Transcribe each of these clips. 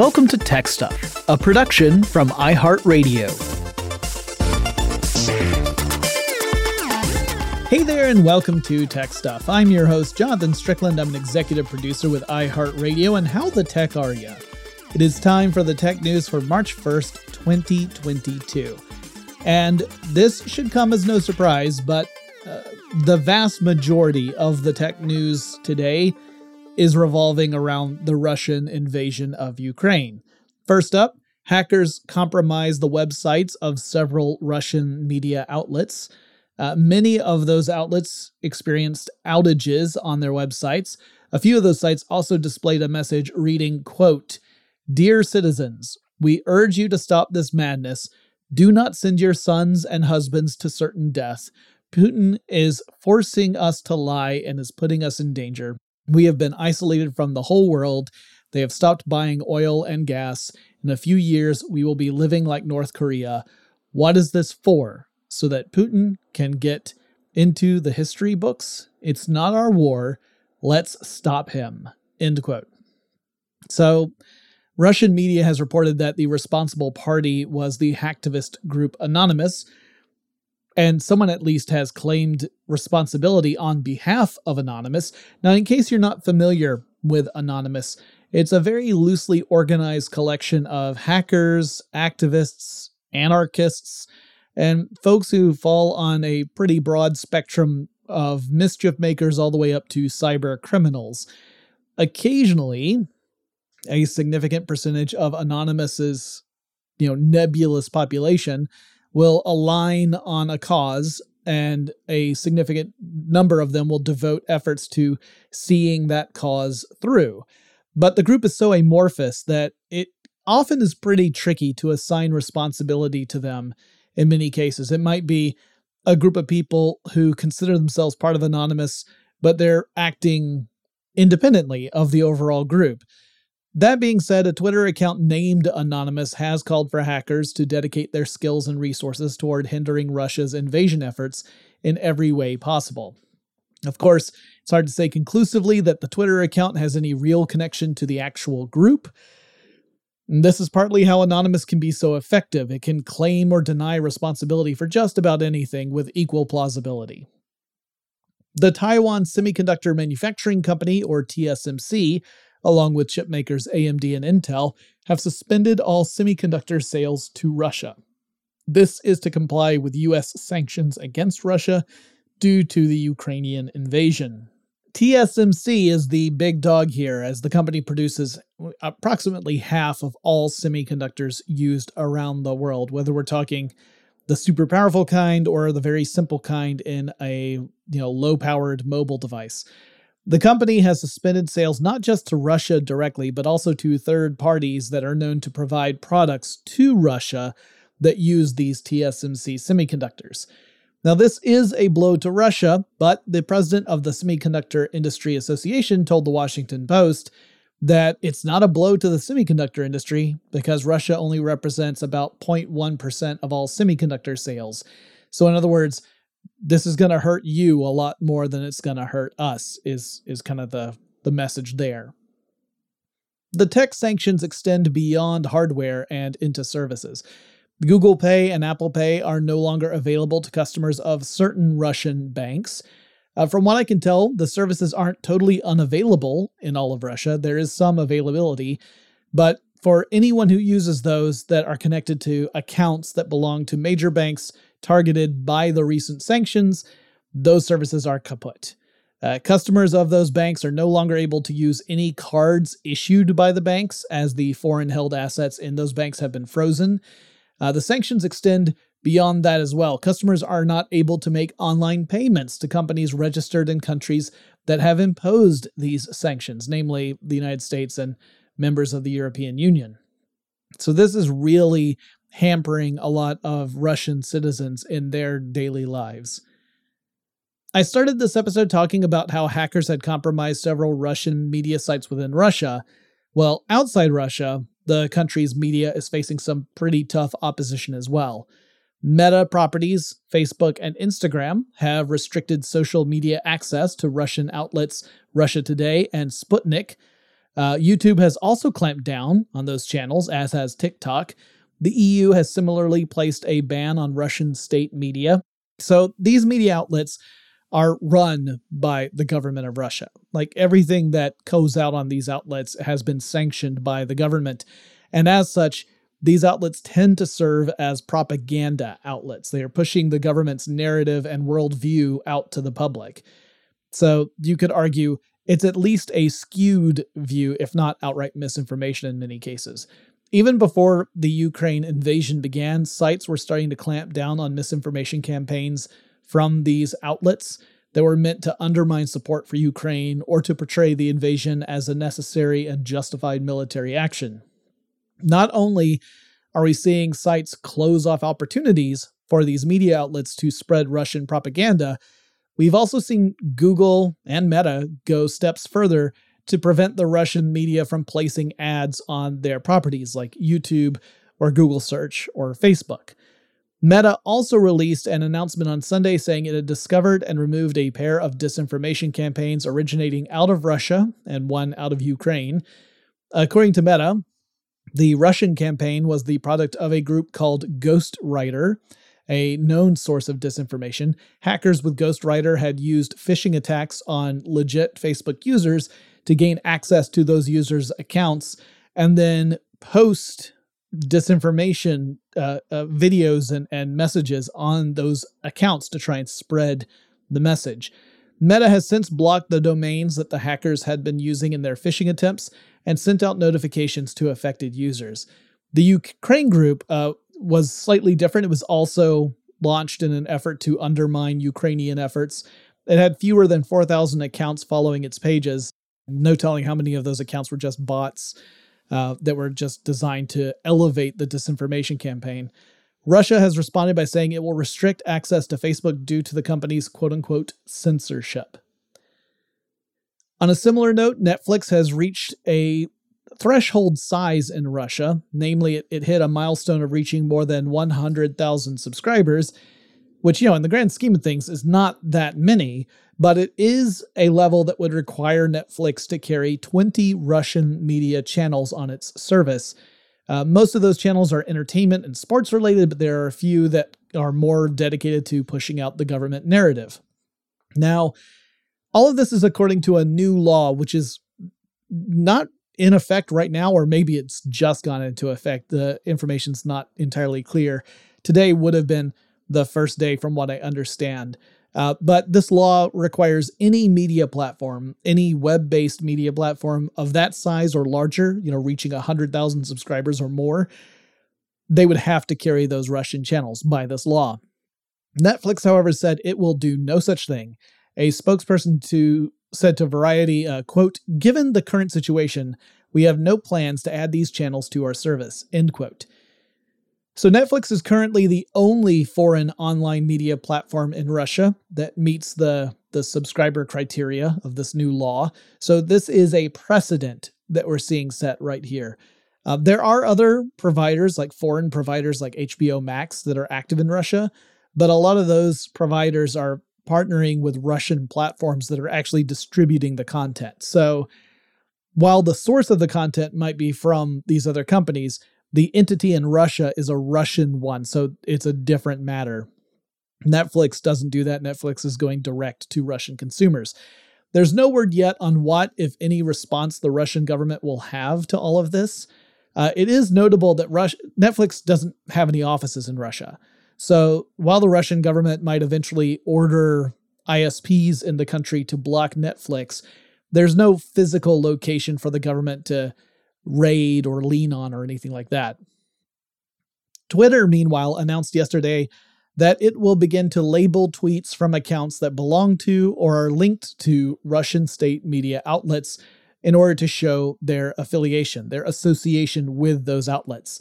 Welcome to Tech Stuff, a production from iHeartRadio. Hey there, and welcome to Tech Stuff. I'm your host, Jonathan Strickland. I'm an executive producer with iHeartRadio, and how the tech are ya? It is time for the tech news for March 1st, 2022. And this should come as no surprise, but uh, the vast majority of the tech news today is revolving around the Russian invasion of Ukraine. First up, hackers compromised the websites of several Russian media outlets. Uh, many of those outlets experienced outages on their websites. A few of those sites also displayed a message reading, quote, Dear citizens, we urge you to stop this madness. Do not send your sons and husbands to certain death. Putin is forcing us to lie and is putting us in danger. We have been isolated from the whole world. They have stopped buying oil and gas. In a few years, we will be living like North Korea. What is this for? So that Putin can get into the history books? It's not our war. Let's stop him. End quote. So, Russian media has reported that the responsible party was the hacktivist group Anonymous, and someone at least has claimed responsibility on behalf of Anonymous. Now, in case you're not familiar with Anonymous, it's a very loosely organized collection of hackers, activists, anarchists, and folks who fall on a pretty broad spectrum of mischief makers all the way up to cyber criminals. Occasionally, a significant percentage of Anonymous's you know nebulous population will align on a cause and a significant number of them will devote efforts to seeing that cause through. But the group is so amorphous that it often is pretty tricky to assign responsibility to them in many cases. It might be a group of people who consider themselves part of Anonymous, but they're acting independently of the overall group. That being said, a Twitter account named Anonymous has called for hackers to dedicate their skills and resources toward hindering Russia's invasion efforts in every way possible. Of course, it's hard to say conclusively that the Twitter account has any real connection to the actual group. This is partly how Anonymous can be so effective. It can claim or deny responsibility for just about anything with equal plausibility. The Taiwan Semiconductor Manufacturing Company, or TSMC, along with chipmakers AMD and Intel, have suspended all semiconductor sales to Russia. This is to comply with US sanctions against Russia due to the Ukrainian invasion. TSMC is the big dog here, as the company produces approximately half of all semiconductors used around the world, whether we're talking the super powerful kind or the very simple kind in a you know low powered mobile device. The company has suspended sales not just to Russia directly, but also to third parties that are known to provide products to Russia that use these TSMC semiconductors. Now, this is a blow to Russia, but the president of the Semiconductor Industry Association told the Washington Post that it's not a blow to the semiconductor industry because Russia only represents about 0.1% of all semiconductor sales. So, in other words, this is going to hurt you a lot more than it's going to hurt us is is kind of the the message there. The tech sanctions extend beyond hardware and into services. Google Pay and Apple Pay are no longer available to customers of certain Russian banks. Uh, from what I can tell, the services aren't totally unavailable in all of Russia. There is some availability, but for anyone who uses those that are connected to accounts that belong to major banks targeted by the recent sanctions, those services are kaput. Uh, customers of those banks are no longer able to use any cards issued by the banks, as the foreign held assets in those banks have been frozen. Uh, the sanctions extend beyond that as well. Customers are not able to make online payments to companies registered in countries that have imposed these sanctions, namely the United States and members of the European Union. So, this is really hampering a lot of Russian citizens in their daily lives. I started this episode talking about how hackers had compromised several Russian media sites within Russia. Well, outside Russia, the country's media is facing some pretty tough opposition as well. Meta properties, Facebook and Instagram, have restricted social media access to Russian outlets Russia Today and Sputnik, Uh, YouTube has also clamped down on those channels, as has TikTok. The EU has similarly placed a ban on Russian state media. So these media outlets are run by the government of Russia. Like everything that goes out on these outlets has been sanctioned by the government. And as such, these outlets tend to serve as propaganda outlets. They are pushing the government's narrative and worldview out to the public. So you could argue it's at least a skewed view, if not outright misinformation in many cases. Even before the Ukraine invasion began, sites were starting to clamp down on misinformation campaigns from these outlets that were meant to undermine support for Ukraine or to portray the invasion as a necessary and justified military action. Not only are we seeing sites close off opportunities for these media outlets to spread Russian propaganda, we've also seen Google and Meta go steps further to prevent the Russian media from placing ads on their properties like YouTube or Google Search or Facebook. Meta also released an announcement on Sunday saying it had discovered and removed a pair of disinformation campaigns originating out of Russia and one out of Ukraine. According to Meta, the Russian campaign was the product of a group called Ghostwriter, a known source of disinformation. Hackers with Ghostwriter had used phishing attacks on legit Facebook users to gain access to those users' accounts and then post disinformation uh, uh, videos and, and messages on those accounts to try and spread the message. Meta has since blocked the domains that the hackers had been using in their phishing attempts and sent out notifications to affected users. The Ukraine group uh, was slightly different. It was also launched in an effort to undermine Ukrainian efforts. It had fewer than 4,000 accounts following its pages. No telling how many of those accounts were just bots uh, that were just designed to elevate the disinformation campaign. Russia has responded by saying it will restrict access to Facebook due to the company's quote unquote censorship. On a similar note, Netflix has reached a threshold size in Russia, namely, it, it hit a milestone of reaching more than 100,000 subscribers, which, you know, in the grand scheme of things is not that many, but it is a level that would require Netflix to carry 20 Russian media channels on its service. Uh, most of those channels are entertainment and sports related, but there are a few that are more dedicated to pushing out the government narrative. Now, all of this is according to a new law, which is not in effect right now, or maybe it's just gone into effect. The information's not entirely clear. Today would have been the first day, from what I understand. Uh, but this law requires any media platform, any web based media platform of that size or larger, you know, reaching 100,000 subscribers or more, they would have to carry those Russian channels by this law. Netflix, however, said it will do no such thing. A spokesperson to said to Variety, uh, quote, given the current situation, we have no plans to add these channels to our service, end quote. So, Netflix is currently the only foreign online media platform in Russia that meets the, the subscriber criteria of this new law. So, this is a precedent that we're seeing set right here. Uh, there are other providers, like foreign providers like HBO Max, that are active in Russia, but a lot of those providers are partnering with Russian platforms that are actually distributing the content. So, while the source of the content might be from these other companies, the entity in Russia is a Russian one, so it's a different matter. Netflix doesn't do that. Netflix is going direct to Russian consumers. There's no word yet on what, if any, response the Russian government will have to all of this. Uh, it is notable that Rus- Netflix doesn't have any offices in Russia. So while the Russian government might eventually order ISPs in the country to block Netflix, there's no physical location for the government to raid or lean on or anything like that. Twitter, meanwhile, announced yesterday that it will begin to label tweets from accounts that belong to or are linked to Russian state media outlets in order to show their affiliation, their association with those outlets.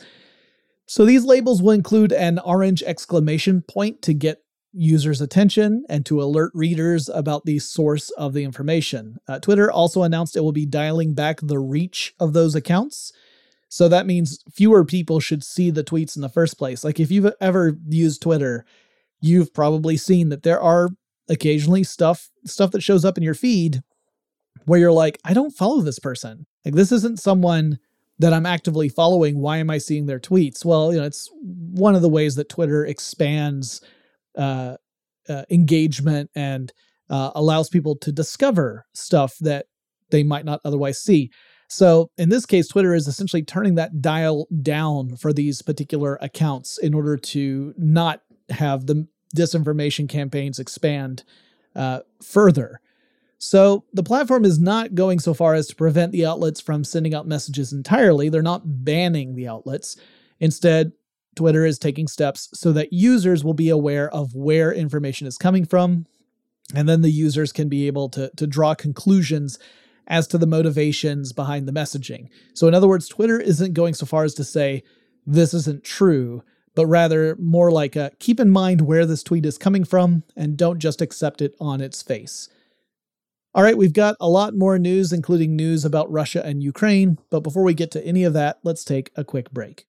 So these labels will include an orange exclamation point to get users' attention and to alert readers about the source of the information. Uh, Twitter also announced it will be dialing back the reach of those accounts. So that means fewer people should see the tweets in the first place. Like if you've ever used Twitter, you've probably seen that there are occasionally stuff stuff that shows up in your feed where you're like, I don't follow this person. Like, this isn't someone that I'm actively following. Why am I seeing their tweets? Well, you know, it's one of the ways that Twitter expands uh, uh, engagement and uh, allows people to discover stuff that they might not otherwise see. So in this case, Twitter is essentially turning that dial down for these particular accounts in order to not have the disinformation campaigns expand uh, further. So the platform is not going so far as to prevent the outlets from sending out messages entirely. They're not banning the outlets. Instead, Twitter is taking steps so that users will be aware of where information is coming from. And then the users can be able to, to draw conclusions as to the motivations behind the messaging. So, in other words, Twitter isn't going so far as to say this isn't true, but rather more like a keep in mind where this tweet is coming from and don't just accept it on its face. All right, we've got a lot more news, including news about Russia and Ukraine. But before we get to any of that, let's take a quick break.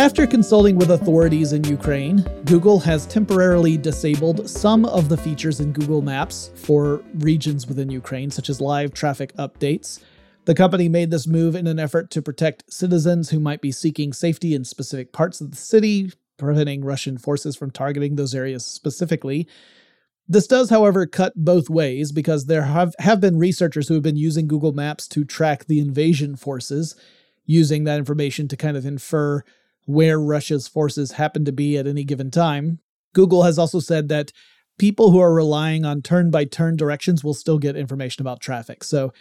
After consulting with authorities in Ukraine, Google has temporarily disabled some of the features in Google Maps for regions within Ukraine, such as live traffic updates. The company made this move in an effort to protect citizens who might be seeking safety in specific parts of the city, preventing Russian forces from targeting those areas specifically. This does, however, cut both ways because there have, have been researchers who have been using Google Maps to track the invasion forces, using that information to kind of infer where Russia's forces happen to be at any given time. Google has also said that people who are relying on turn by turn directions will still get information about traffic. So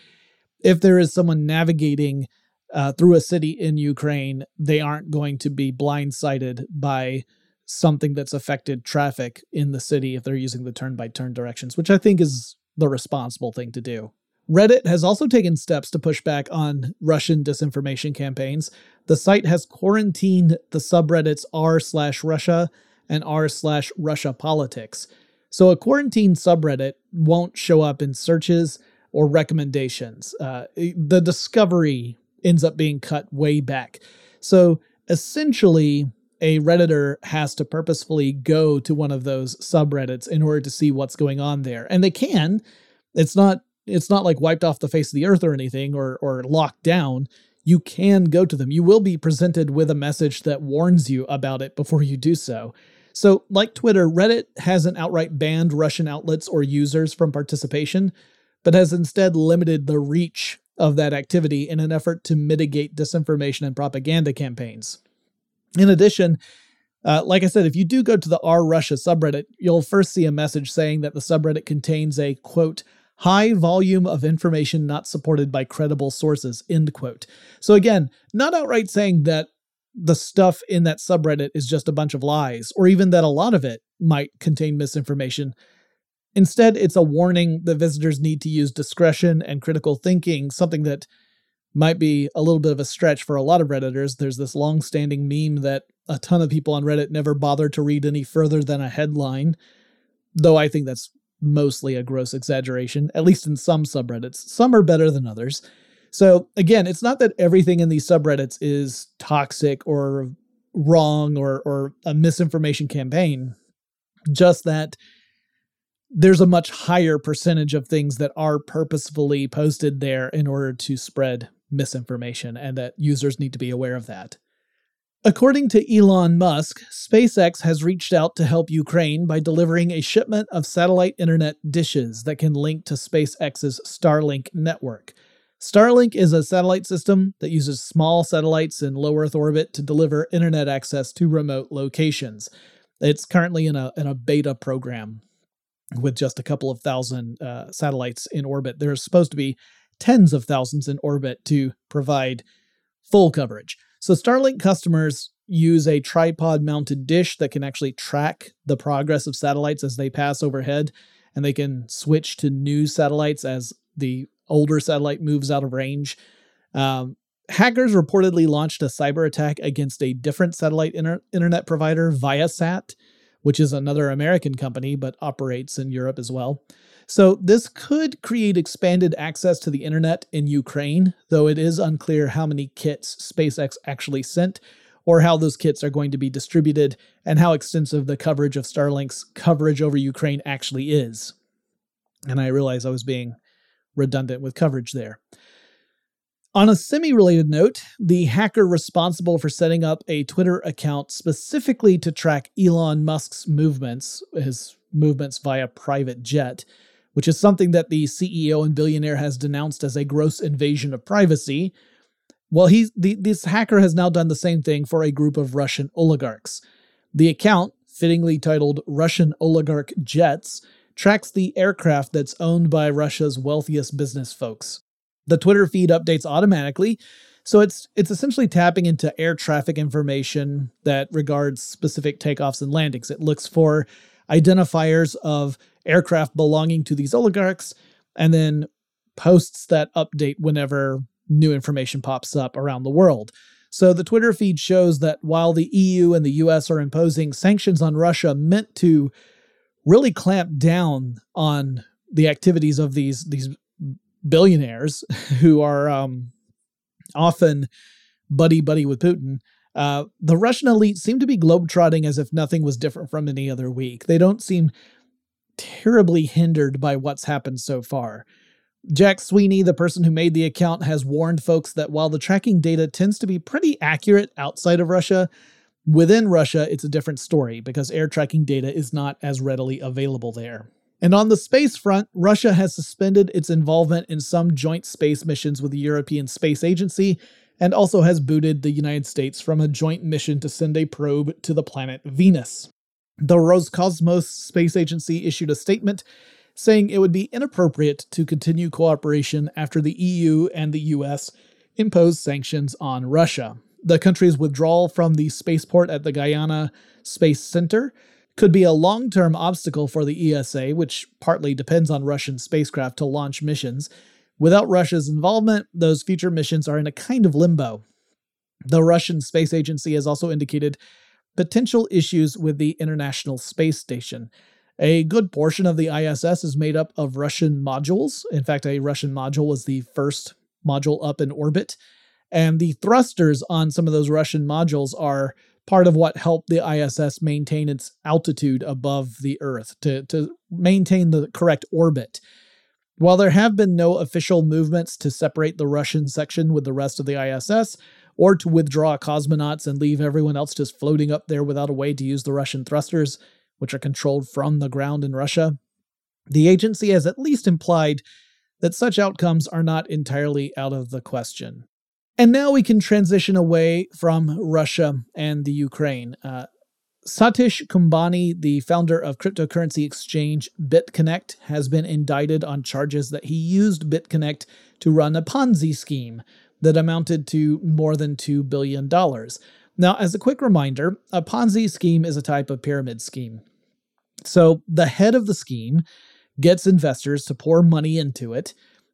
if there is someone navigating uh, through a city in Ukraine, they aren't going to be blindsided by something that's affected traffic in the city if they're using the turn by turn directions, which I think is the responsible thing to do. Reddit has also taken steps to push back on Russian disinformation campaigns. The site has quarantined the subreddits r slash Russia and r slash Russia politics. So a quarantined subreddit won't show up in searches or recommendations. Uh, the discovery ends up being cut way back. So essentially, a Redditor has to purposefully go to one of those subreddits in order to see what's going on there. And they can. It's not it's not like wiped off the face of the earth or anything or or locked down. You can go to them. You will be presented with a message that warns you about it before you do so. So, like Twitter, Reddit hasn't outright banned Russian outlets or users from participation, but has instead limited the reach of that activity in an effort to mitigate disinformation and propaganda campaigns. In addition, uh, like I said, if you do go to the R Russia subreddit, you'll first see a message saying that the subreddit contains a quote, high volume of information not supported by credible sources, end quote. So again, not outright saying that the stuff in that subreddit is just a bunch of lies, or even that a lot of it might contain misinformation. Instead, it's a warning that visitors need to use discretion and critical thinking, something that might be a little bit of a stretch for a lot of Redditors. There's this long standing meme that a ton of people on Reddit never bother to read any further than a headline, though I think that's mostly a gross exaggeration, at least in some subreddits. Some are better than others. So, again, it's not that everything in these subreddits is toxic or wrong or, or a misinformation campaign, just that there's a much higher percentage of things that are purposefully posted there in order to spread misinformation, and that users need to be aware of that. According to Elon Musk, SpaceX has reached out to help Ukraine by delivering a shipment of satellite internet dishes that can link to SpaceX's Starlink network. Starlink is a satellite system that uses small satellites in low Earth orbit to deliver internet access to remote locations. It's currently in a, in a beta program with just a couple of thousand uh, satellites in orbit. There's supposed to be tens of thousands in orbit to provide full coverage. So Starlink customers use a tripod mounted dish that can actually track the progress of satellites as they pass overhead, and they can switch to new satellites as the older satellite moves out of range. Um, hackers reportedly launched a cyber attack against a different satellite inter- internet provider, Viasat, which is another American company but operates in Europe as well. So, this could create expanded access to the internet in Ukraine, though it is unclear how many kits SpaceX actually sent or how those kits are going to be distributed, and how extensive the coverage of Starlink's coverage over Ukraine actually is. And I realized I was being redundant with coverage there. On a semi related note, the hacker responsible for setting up a Twitter account specifically to track Elon Musk's movements, his movements via private jet, which is something that the CEO and billionaire has denounced as a gross invasion of privacy. Well, he's the, this hacker has now done the same thing for a group of Russian oligarchs. The account, fittingly titled Russian Oligarch Jets, tracks the aircraft that's owned by Russia's wealthiest business folks. The Twitter feed updates automatically, so it's it's essentially tapping into air traffic information that regards specific takeoffs and landings. It looks for identifiers of aircraft belonging to these oligarchs and then posts that update whenever new information pops up around the world. So the Twitter feed shows that while the EU and the US are imposing sanctions on Russia meant to really clamp down on the activities of these these billionaires who are um, often buddy buddy with Putin. Uh, the Russian elite seem to be globetrotting as if nothing was different from any other week. They don't seem terribly hindered by what's happened so far. Jack Sweeney, the person who made the account, has warned folks that while the tracking data tends to be pretty accurate outside of Russia, within Russia it's a different story because air tracking data is not as readily available there. And on the space front, Russia has suspended its involvement in some joint space missions with the European Space Agency and also has booted the United States from a joint mission to send a probe to the planet Venus. The Roscosmos Space Agency issued a statement saying it would be inappropriate to continue cooperation after the EU and the US imposed sanctions on Russia. The country's withdrawal from the spaceport at the Guiana Space Center could be a long term obstacle for the ESA, which partly depends on Russian spacecraft to launch missions. Without Russia's involvement, those future missions are in a kind of limbo. The Russian Space Agency has also indicated potential issues with the International Space Station. A good portion of the ISS is made up of Russian modules. In fact, a Russian module was the first module up in orbit. And the thrusters on some of those Russian modules are part of what helped the ISS maintain its altitude above the Earth to, to maintain the correct orbit. While there have been no official movements to separate the Russian section with the rest of the ISS, or to withdraw cosmonauts and leave everyone else just floating up there without a way to use the Russian thrusters, which are controlled from the ground in Russia, the agency has at least implied that such outcomes are not entirely out of the question. And now we can transition away from Russia and the Ukraine. Uh, Satish Kumbhani, the founder of cryptocurrency exchange BitConnect, has been indicted on charges that he used BitConnect to run a Ponzi scheme that amounted to more than $2 billion. Now, as a quick reminder, a Ponzi scheme is a type of pyramid scheme. So the head of the scheme gets investors to pour money into it,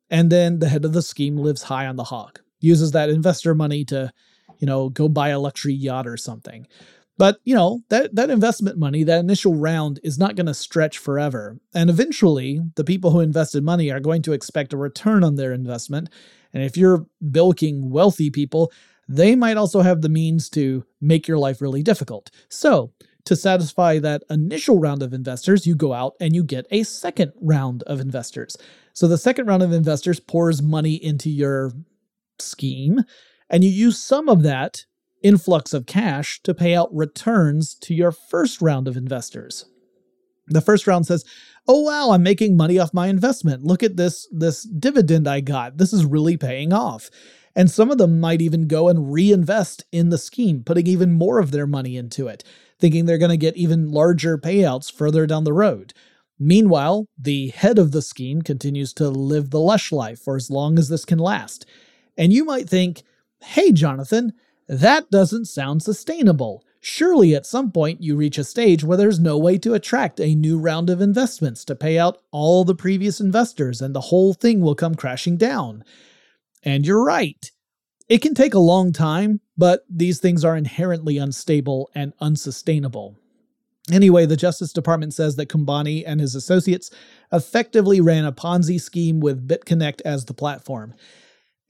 and then the head of the scheme lives high on the hog uses that investor money to, you know, go buy a luxury yacht or something. But, you know, that, that investment money, that initial round is not going to stretch forever. And eventually, the people who invested money are going to expect a return on their investment. And if you're bilking wealthy people, they might also have the means to make your life really difficult. So, to satisfy that initial round of investors, you go out and you get a second round of investors. So, the second round of investors pours money into your scheme, and you use some of that influx of cash to pay out returns to your first round of investors. The first round says, "Oh wow, I'm making money off my investment. Look at this this dividend I got. This is really paying off." And some of them might even go and reinvest in the scheme, putting even more of their money into it, thinking they're going to get even larger payouts further down the road. Meanwhile, the head of the scheme continues to live the lush life for as long as this can last. And you might think, hey, Jonathan, that doesn't sound sustainable. Surely at some point you reach a stage where there's no way to attract a new round of investments to pay out all the previous investors and the whole thing will come crashing down. And you're right. It can take a long time, but these things are inherently unstable and unsustainable. Anyway, the Justice Department says that Kumbhani and his associates effectively ran a Ponzi scheme with BitConnect as the platform.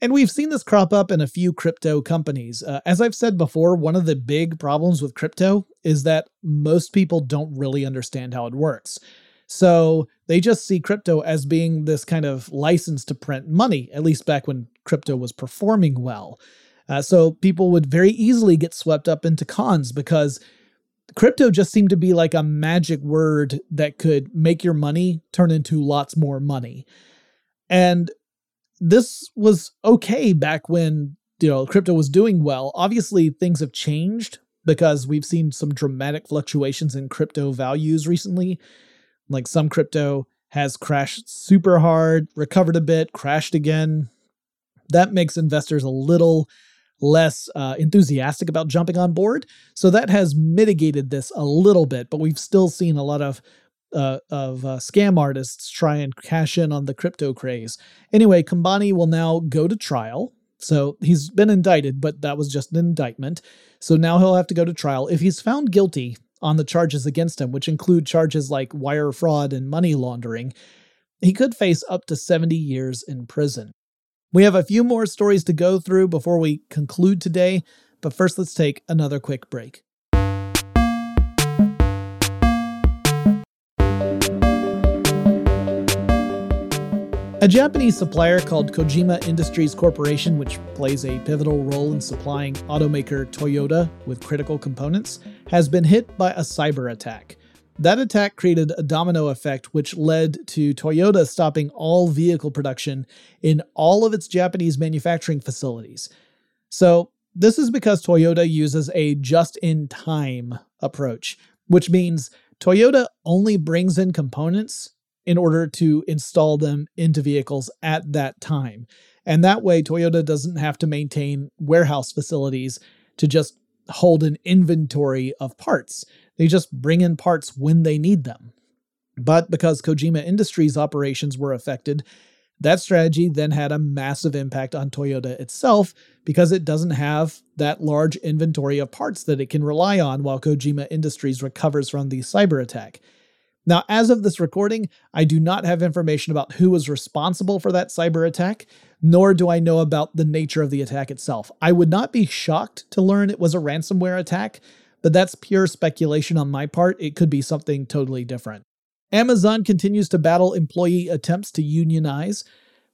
And we've seen this crop up in a few crypto companies. Uh, as I've said before, one of the big problems with crypto is that most people don't really understand how it works. So they just see crypto as being this kind of license to print money, at least back when crypto was performing well. Uh, so people would very easily get swept up into cons because crypto just seemed to be like a magic word that could make your money turn into lots more money. And this was okay back when you know crypto was doing well. Obviously, things have changed because we've seen some dramatic fluctuations in crypto values recently. Like some crypto has crashed super hard, recovered a bit, crashed again. That makes investors a little less uh, enthusiastic about jumping on board. So that has mitigated this a little bit, but we've still seen a lot of uh, of uh, scam artists try and cash in on the crypto craze. Anyway, Kumbhani will now go to trial. So he's been indicted, but that was just an indictment. So now he'll have to go to trial. If he's found guilty on the charges against him, which include charges like wire fraud and money laundering, he could face up to 70 years in prison. We have a few more stories to go through before we conclude today, but first let's take another quick break. A Japanese supplier called Kojima Industries Corporation, which plays a pivotal role in supplying automaker Toyota with critical components, has been hit by a cyber attack. That attack created a domino effect, which led to Toyota stopping all vehicle production in all of its Japanese manufacturing facilities. So, this is because Toyota uses a just in time approach, which means Toyota only brings in components in order to install them into vehicles at that time. And that way, Toyota doesn't have to maintain warehouse facilities to just hold an inventory of parts. They just bring in parts when they need them. But because Kojima Industries operations were affected, that strategy then had a massive impact on Toyota itself because it doesn't have that large inventory of parts that it can rely on while Kojima Industries recovers from the cyber attack. Now, as of this recording, I do not have information about who was responsible for that cyber attack, nor do I know about the nature of the attack itself. I would not be shocked to learn it was a ransomware attack, but that's pure speculation on my part. It could be something totally different. Amazon continues to battle employee attempts to unionize.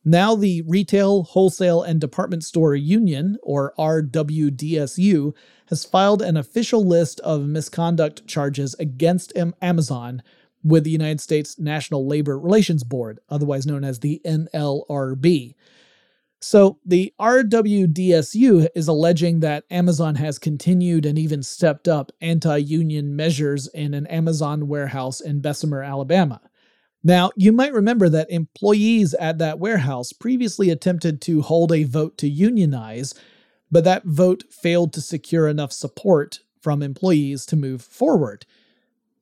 Now, the Retail, Wholesale, and Department Store Union, or RWDSU, has filed an official list of misconduct charges against Amazon with the United States National Labor Relations Board, otherwise known as the NLRB. So the RWDSU is alleging that Amazon has continued and even stepped up anti union measures in an Amazon warehouse in Bessemer, Alabama. Now, you might remember that employees at that warehouse previously attempted to hold a vote to unionize, but that vote failed to secure enough support from employees to move forward.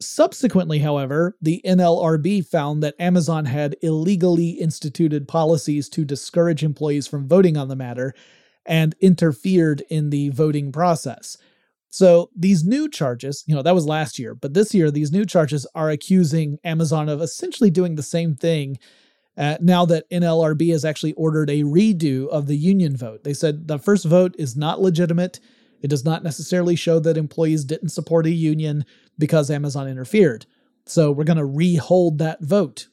Subsequently, however, the NLRB found that Amazon had illegally instituted policies to discourage employees from voting on the matter and interfered in the voting process. So these new charges, you know, that was last year, but this year, these new charges are accusing Amazon of essentially doing the same thing uh, now that NLRB has actually ordered a redo of the union vote. They said the first vote is not legitimate. It does not necessarily show that employees didn't support a union because Amazon interfered. So we're going to rehold that vote.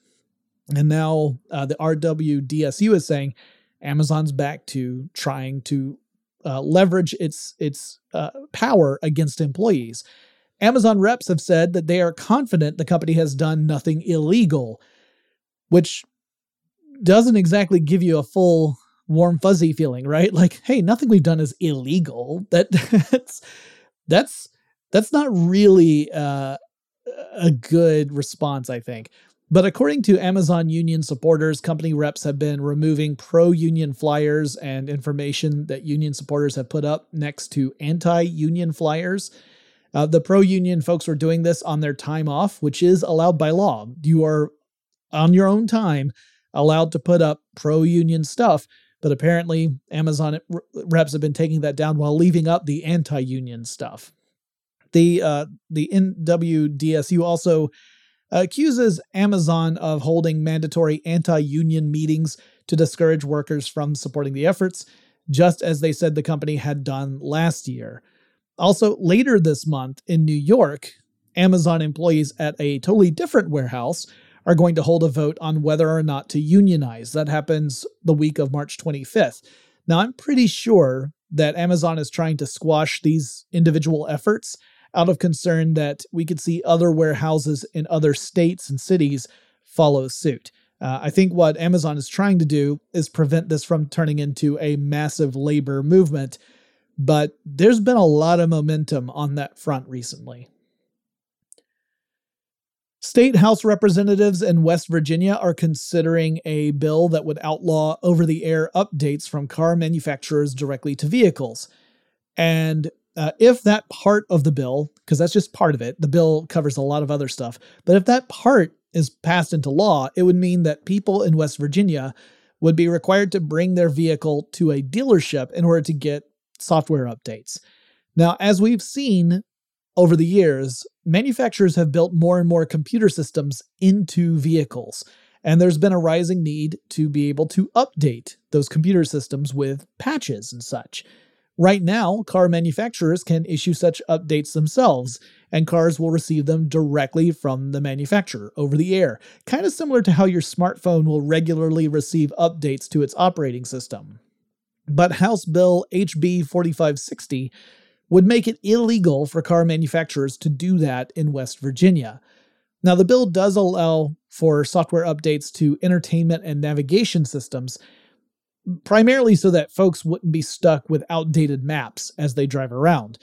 And now uh, the RWDSU is saying Amazon's back to trying to uh, leverage its its uh, power against employees. Amazon reps have said that they are confident the company has done nothing illegal, which doesn't exactly give you a full warm fuzzy feeling, right? Like, hey, nothing we've done is illegal. That that's that's that's not really uh, a good response, I think. But according to Amazon union supporters, company reps have been removing pro union flyers and information that union supporters have put up next to anti union flyers. Uh, the pro union folks were doing this on their time off, which is allowed by law. You are on your own time allowed to put up pro union stuff, but apparently Amazon reps have been taking that down while leaving up the anti union stuff. The uh, the NWDSU also accuses Amazon of holding mandatory anti-union meetings to discourage workers from supporting the efforts, just as they said the company had done last year. Also, later this month in New York, Amazon employees at a totally different warehouse are going to hold a vote on whether or not to unionize. That happens the week of March 25th. Now, I'm pretty sure that Amazon is trying to squash these individual efforts out of concern that we could see other warehouses in other states and cities follow suit. Uh, I think what Amazon is trying to do is prevent this from turning into a massive labor movement, but there's been a lot of momentum on that front recently. State House representatives in West Virginia are considering a bill that would outlaw over the air updates from car manufacturers directly to vehicles. And uh, if that part of the bill, because that's just part of it, the bill covers a lot of other stuff, but if that part is passed into law, it would mean that people in West Virginia would be required to bring their vehicle to a dealership in order to get software updates. Now, as we've seen over the years, manufacturers have built more and more computer systems into vehicles, and there's been a rising need to be able to update those computer systems with patches and such. Right now, car manufacturers can issue such updates themselves, and cars will receive them directly from the manufacturer over the air, kind of similar to how your smartphone will regularly receive updates to its operating system. But House Bill HB 4560 would make it illegal for car manufacturers to do that in West Virginia. Now, the bill does allow for software updates to entertainment and navigation systems, primarily so that folks wouldn't be stuck with outdated maps as they drive around.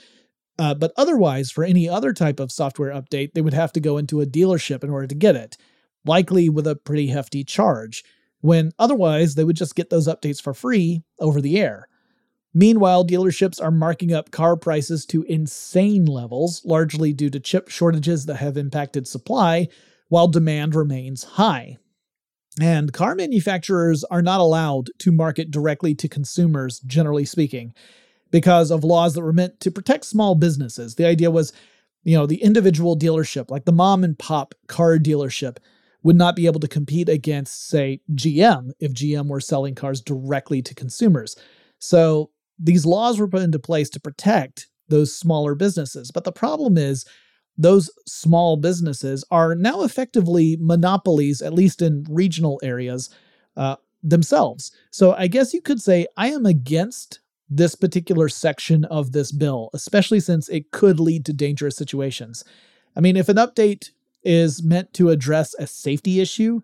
Uh, but otherwise, for any other type of software update, they would have to go into a dealership in order to get it, likely with a pretty hefty charge, when otherwise they would just get those updates for free over the air. Meanwhile, dealerships are marking up car prices to insane levels, largely due to chip shortages that have impacted supply, while demand remains high. And car manufacturers are not allowed to market directly to consumers, generally speaking, because of laws that were meant to protect small businesses. The idea was, you know, the individual dealership, like the mom and pop car dealership, would not be able to compete against, say, GM if GM were selling cars directly to consumers. So these laws were put into place to protect those smaller businesses. But the problem is, those small businesses are now effectively monopolies, at least in regional areas uh, themselves. So I guess you could say I am against this particular section of this bill, especially since it could lead to dangerous situations. I mean, if an update is meant to address a safety issue,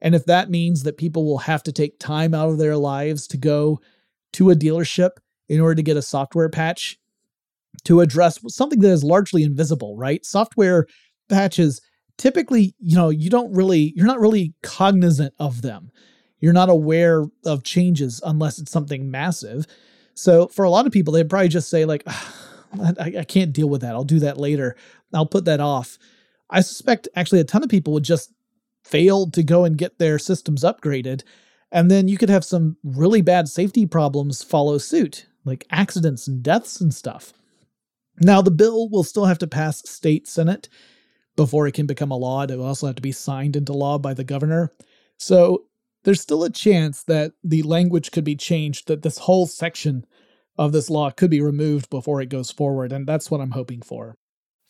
and if that means that people will have to take time out of their lives to go to a dealership in order to get a software patch to address something that is largely invisible, right? Software patches typically, you know, you don't really, you're not really cognizant of them. You're not aware of changes unless it's something massive. So for a lot of people, they'd probably just say, like, ah, I, I can't deal with that. I'll do that later. I'll put that off. I suspect actually a ton of people would just fail to go and get their systems upgraded. And then you could have some really bad safety problems follow suit like accidents and deaths and stuff. Now, the bill will still have to pass state senate before it can become a law. It will also have to be signed into law by the governor. So there's still a chance that the language could be changed, that this whole section of this law could be removed before it goes forward, and that's what I'm hoping for.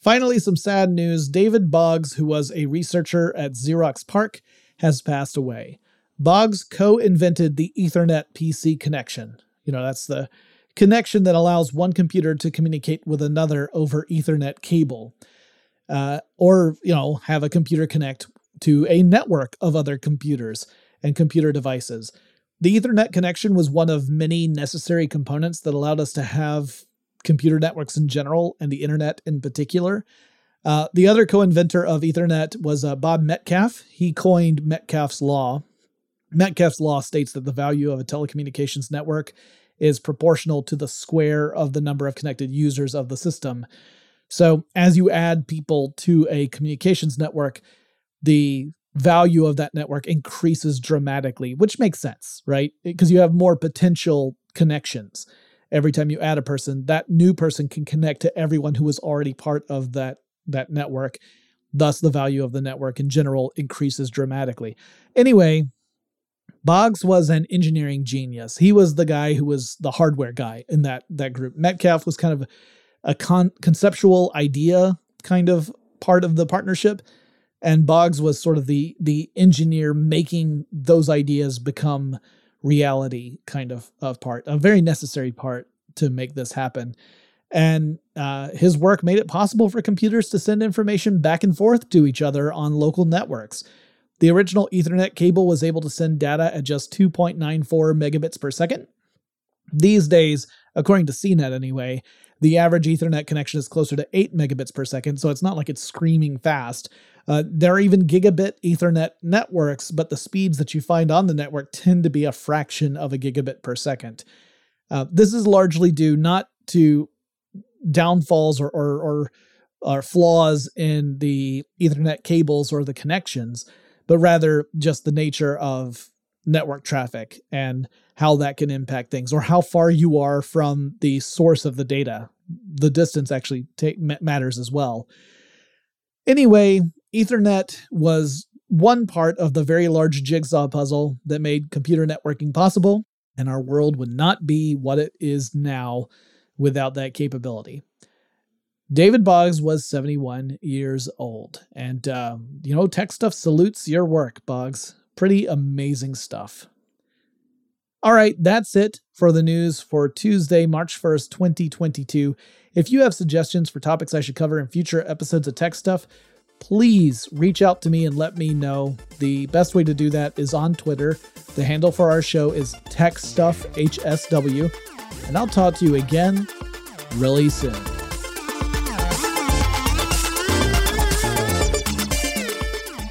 Finally, some sad news David Boggs, who was a researcher at Xerox PARC, has passed away. Boggs co invented the Ethernet PC connection. You know, that's the connection that allows one computer to communicate with another over Ethernet cable, uh, or you know have a computer connect to a network of other computers and computer devices. The Ethernet connection was one of many necessary components that allowed us to have computer networks in general and the internet in particular. Uh, the other co inventor of Ethernet was uh, Bob Metcalfe. He coined Metcalfe's Law. Metcalfe's Law states that the value of a telecommunications network is proportional to the square of the number of connected users of the system. So as you add people to a communications network, the value of that network increases dramatically, which makes sense, right? Because you have more potential connections. Every time you add a person, that new person can connect to everyone who is already part of that that network. Thus the value of the network in general increases dramatically. Anyway, Boggs was an engineering genius. He was the guy who was the hardware guy in that that group. Metcalfe was kind of a con- conceptual idea kind of part of the partnership, and Boggs was sort of the the engineer making those ideas become reality kind of of part, a very necessary part to make this happen. And uh, his work made it possible for computers to send information back and forth to each other on local networks. The original Ethernet cable was able to send data at just 2.94 megabits per second. These days, according to CNET anyway, the average Ethernet connection is closer to 8 megabits per second, so it's not like it's screaming fast. Uh, there are even gigabit Ethernet networks, but the speeds that you find on the network tend to be a fraction of a gigabit per second. Uh, this is largely due not to downfalls or, or, or, or flaws in the Ethernet cables or the connections, but rather just the nature of network traffic and how that can impact things or how far you are from the source of the data. The distance actually matters as well. Anyway, Ethernet was one part of the very large jigsaw puzzle that made computer networking possible, and our world would not be what it is now without that capability. David Boggs was 71 years old. And, uh, you know, Tech Stuff salutes your work, Boggs. Pretty amazing stuff. All right, that's it for the news for Tuesday, March 1st, 2022. If you have suggestions for topics I should cover in future episodes of Tech Stuff, please reach out to me and let me know. The best way to do that is on Twitter. The handle for our show is TechStuffHSW. And I'll talk to you again really soon.